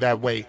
that way.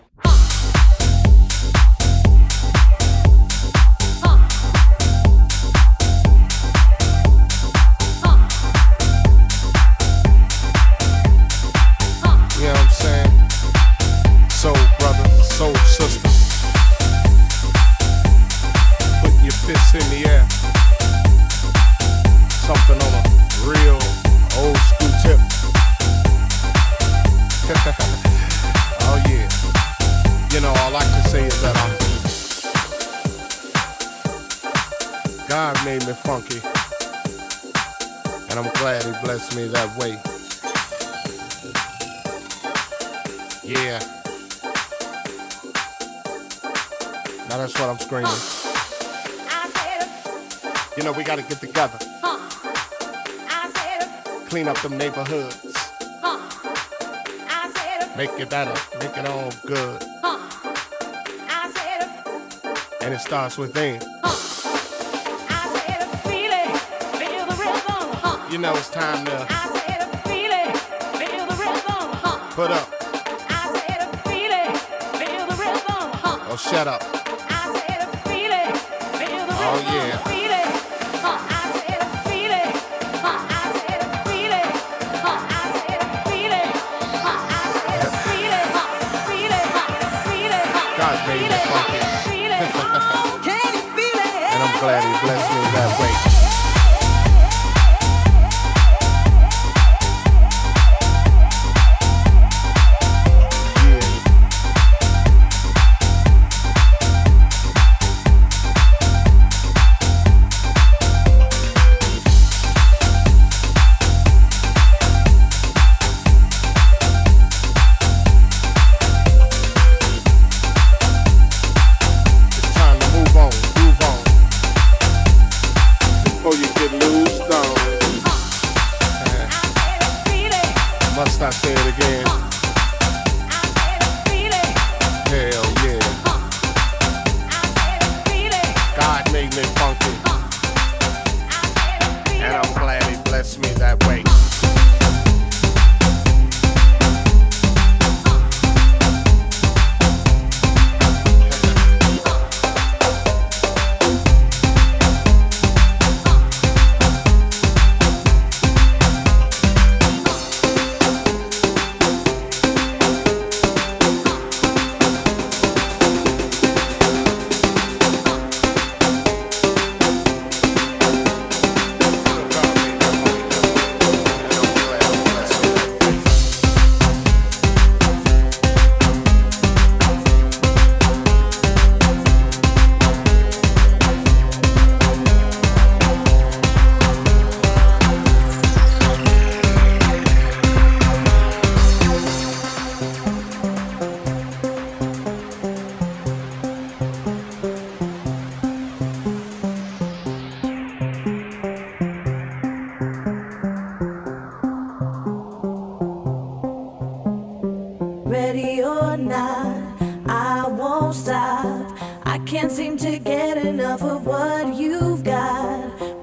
with them.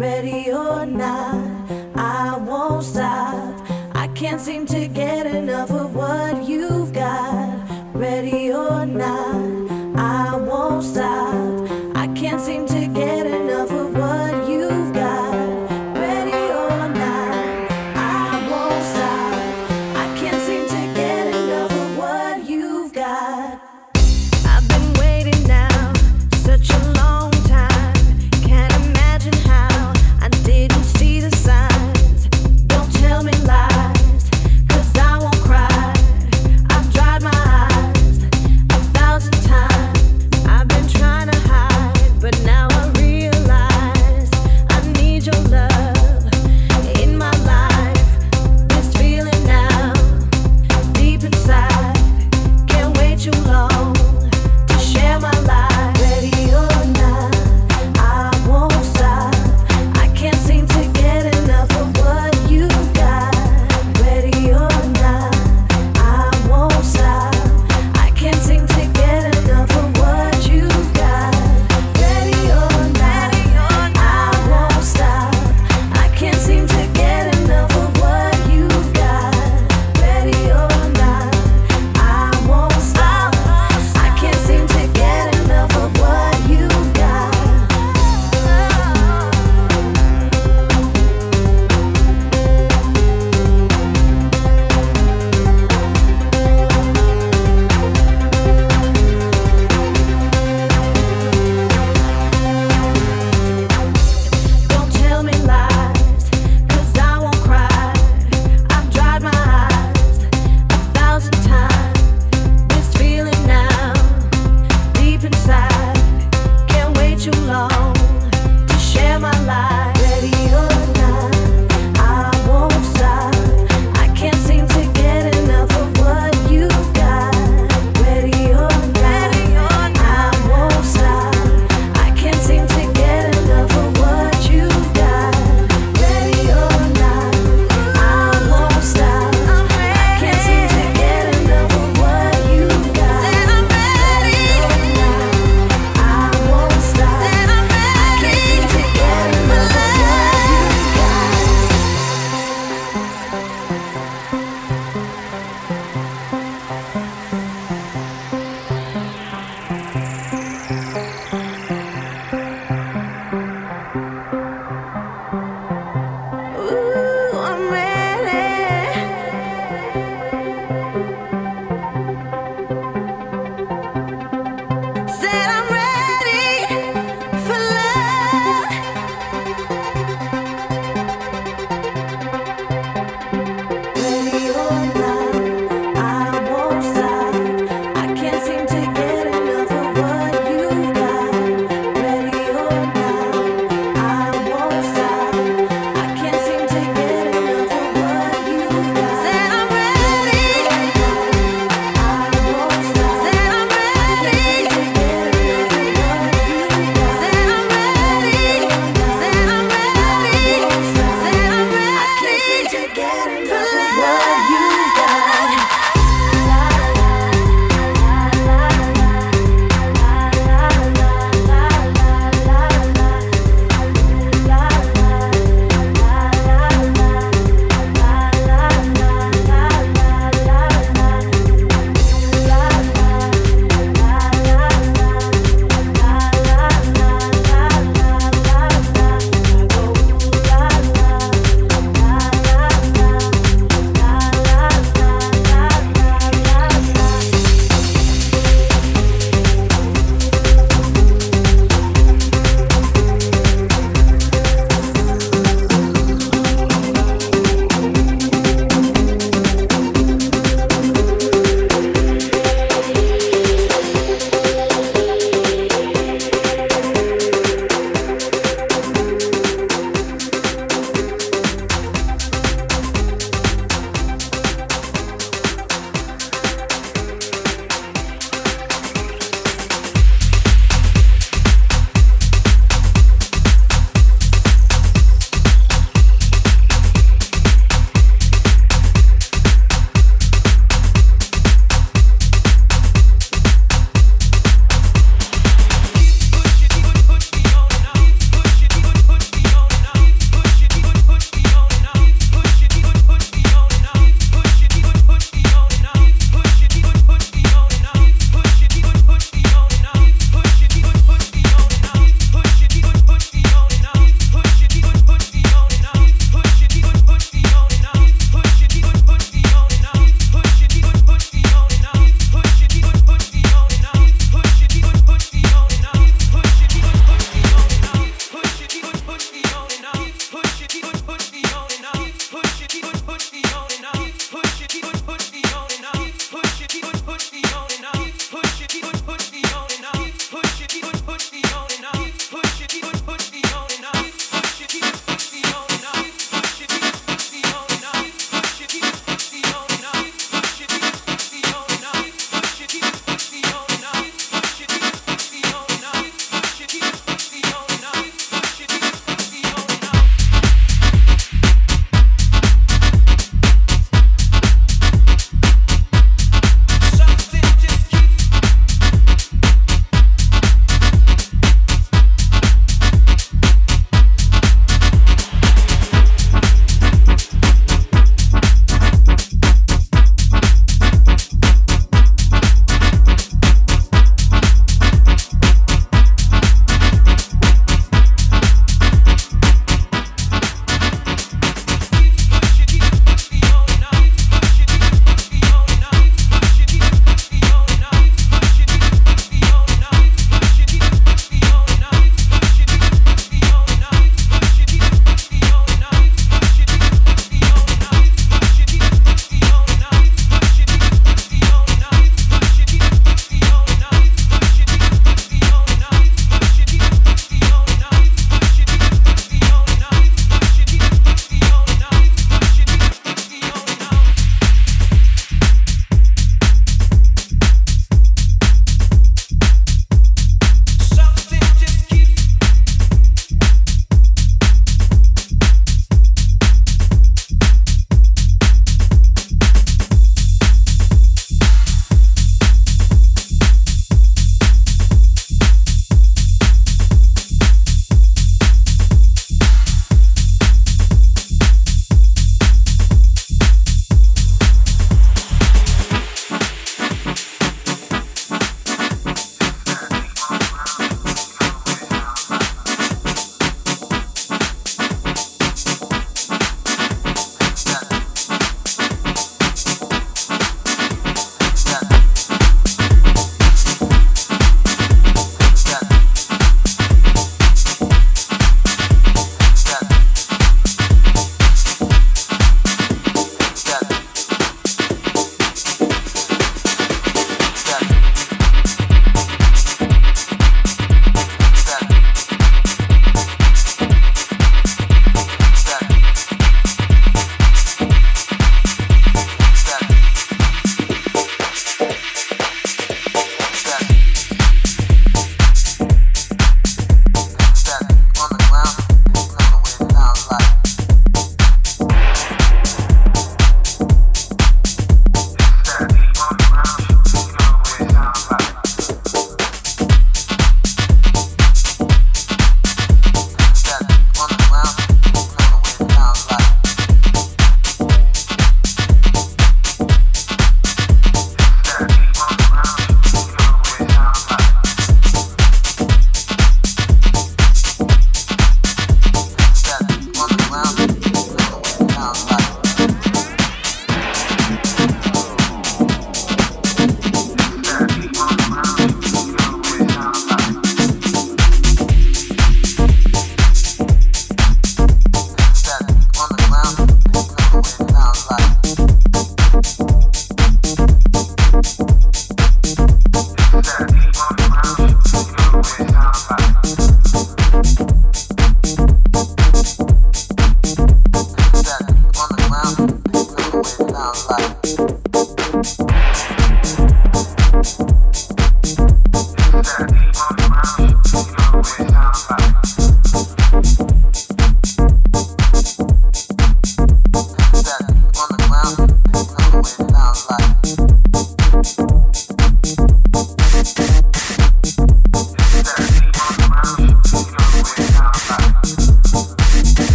ready or not, I won't stop. I can't seem to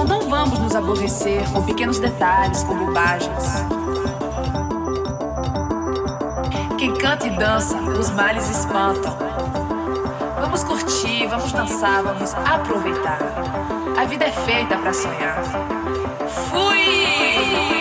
Então não vamos nos aborrecer com pequenos detalhes, com bobagens. Quem canta e dança, os males espantam. Vamos curtir, vamos dançar, vamos aproveitar. A vida é feita para sonhar. Fui!